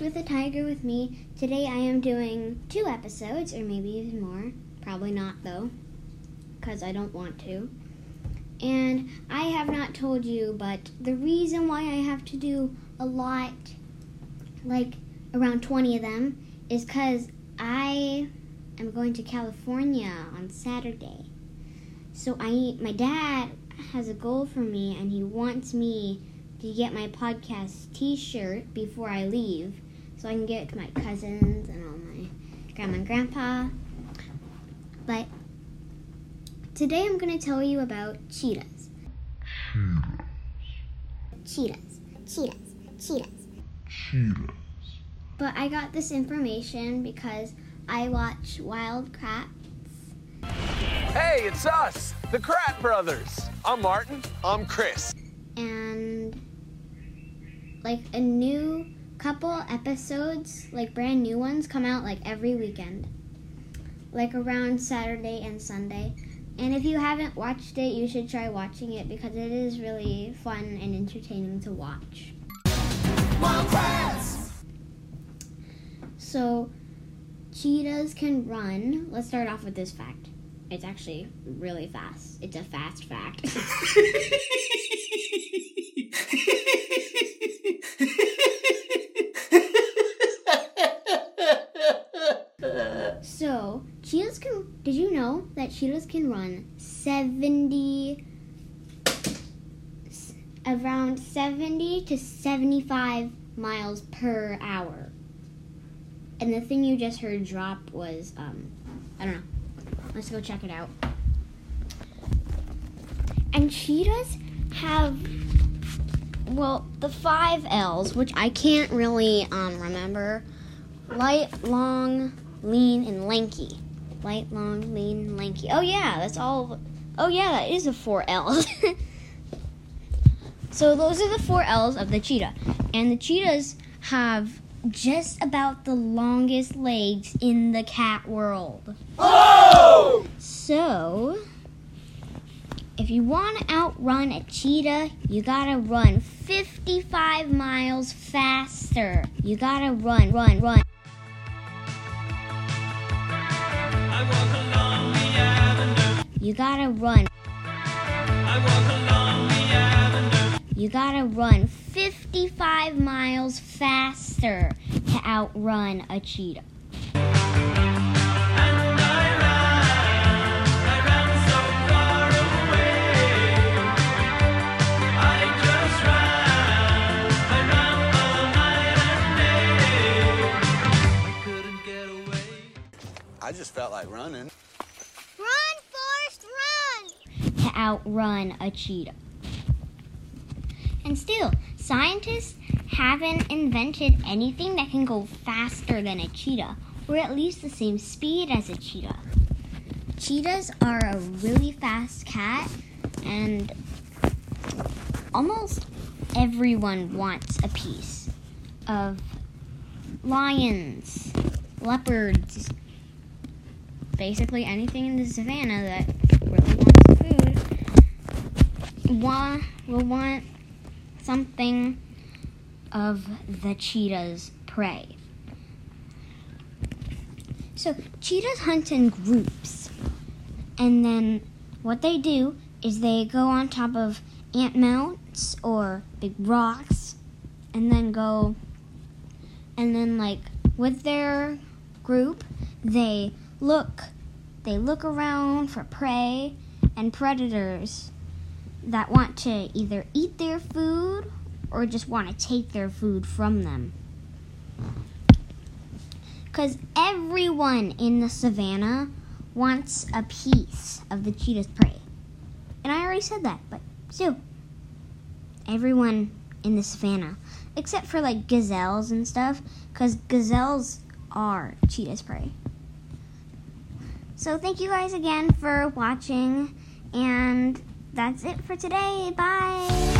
With a Tiger with me. Today I am doing two episodes, or maybe even more. Probably not, though, because I don't want to. And I have not told you, but the reason why I have to do a lot, like around 20 of them, is because I am going to California on Saturday. So I, my dad has a goal for me, and he wants me to get my podcast T-shirt before I leave, so I can give it to my cousins and all my grandma and grandpa. But today I'm going to tell you about cheetahs. Cheetahs. Cheetahs. Cheetahs. Cheetahs. But I got this information because I watch Wild Kratts. Hey, it's us, the Kratt Brothers. I'm Martin. I'm Chris. and like a new couple episodes, like brand new ones, come out like every weekend, like around Saturday and Sunday. And if you haven't watched it, you should try watching it because it is really fun and entertaining to watch. So, cheetahs can run. Let's start off with this fact. It's actually really fast. It's a fast fact. So, cheetahs can. Did you know that cheetahs can run 70. around 70 to 75 miles per hour? And the thing you just heard drop was, um, I don't know. Let's go check it out. And cheetahs have, well, the five L's, which I can't really um, remember light, long, lean, and lanky. Light, long, lean, lanky. Oh yeah, that's all. Oh yeah, that is a four L's. so those are the four L's of the cheetah, and the cheetahs have just about the longest legs in the cat world. Oh! So, if you want to outrun a cheetah, you gotta run 55 miles faster. You gotta run, run, run. You gotta run. You gotta run 55 miles faster to outrun a cheetah. I just felt like running. Run, Forrest, run! To outrun a cheetah. And still, scientists haven't invented anything that can go faster than a cheetah, or at least the same speed as a cheetah. Cheetahs are a really fast cat, and almost everyone wants a piece of lions, leopards, basically anything in the savannah that want, will want something of the cheetah's prey. So, cheetahs hunt in groups, and then what they do is they go on top of ant mounts or big rocks, and then go, and then, like, with their group, they look they look around for prey and predators that want to either eat their food or just want to take their food from them. Because everyone in the savannah wants a piece of the cheetah's prey. And i already said that but still everyone in the savannah except for like gazelles and stuff because gazelles are cheetah's prey. So thank you guys again for watching, and that's it for today. Bye.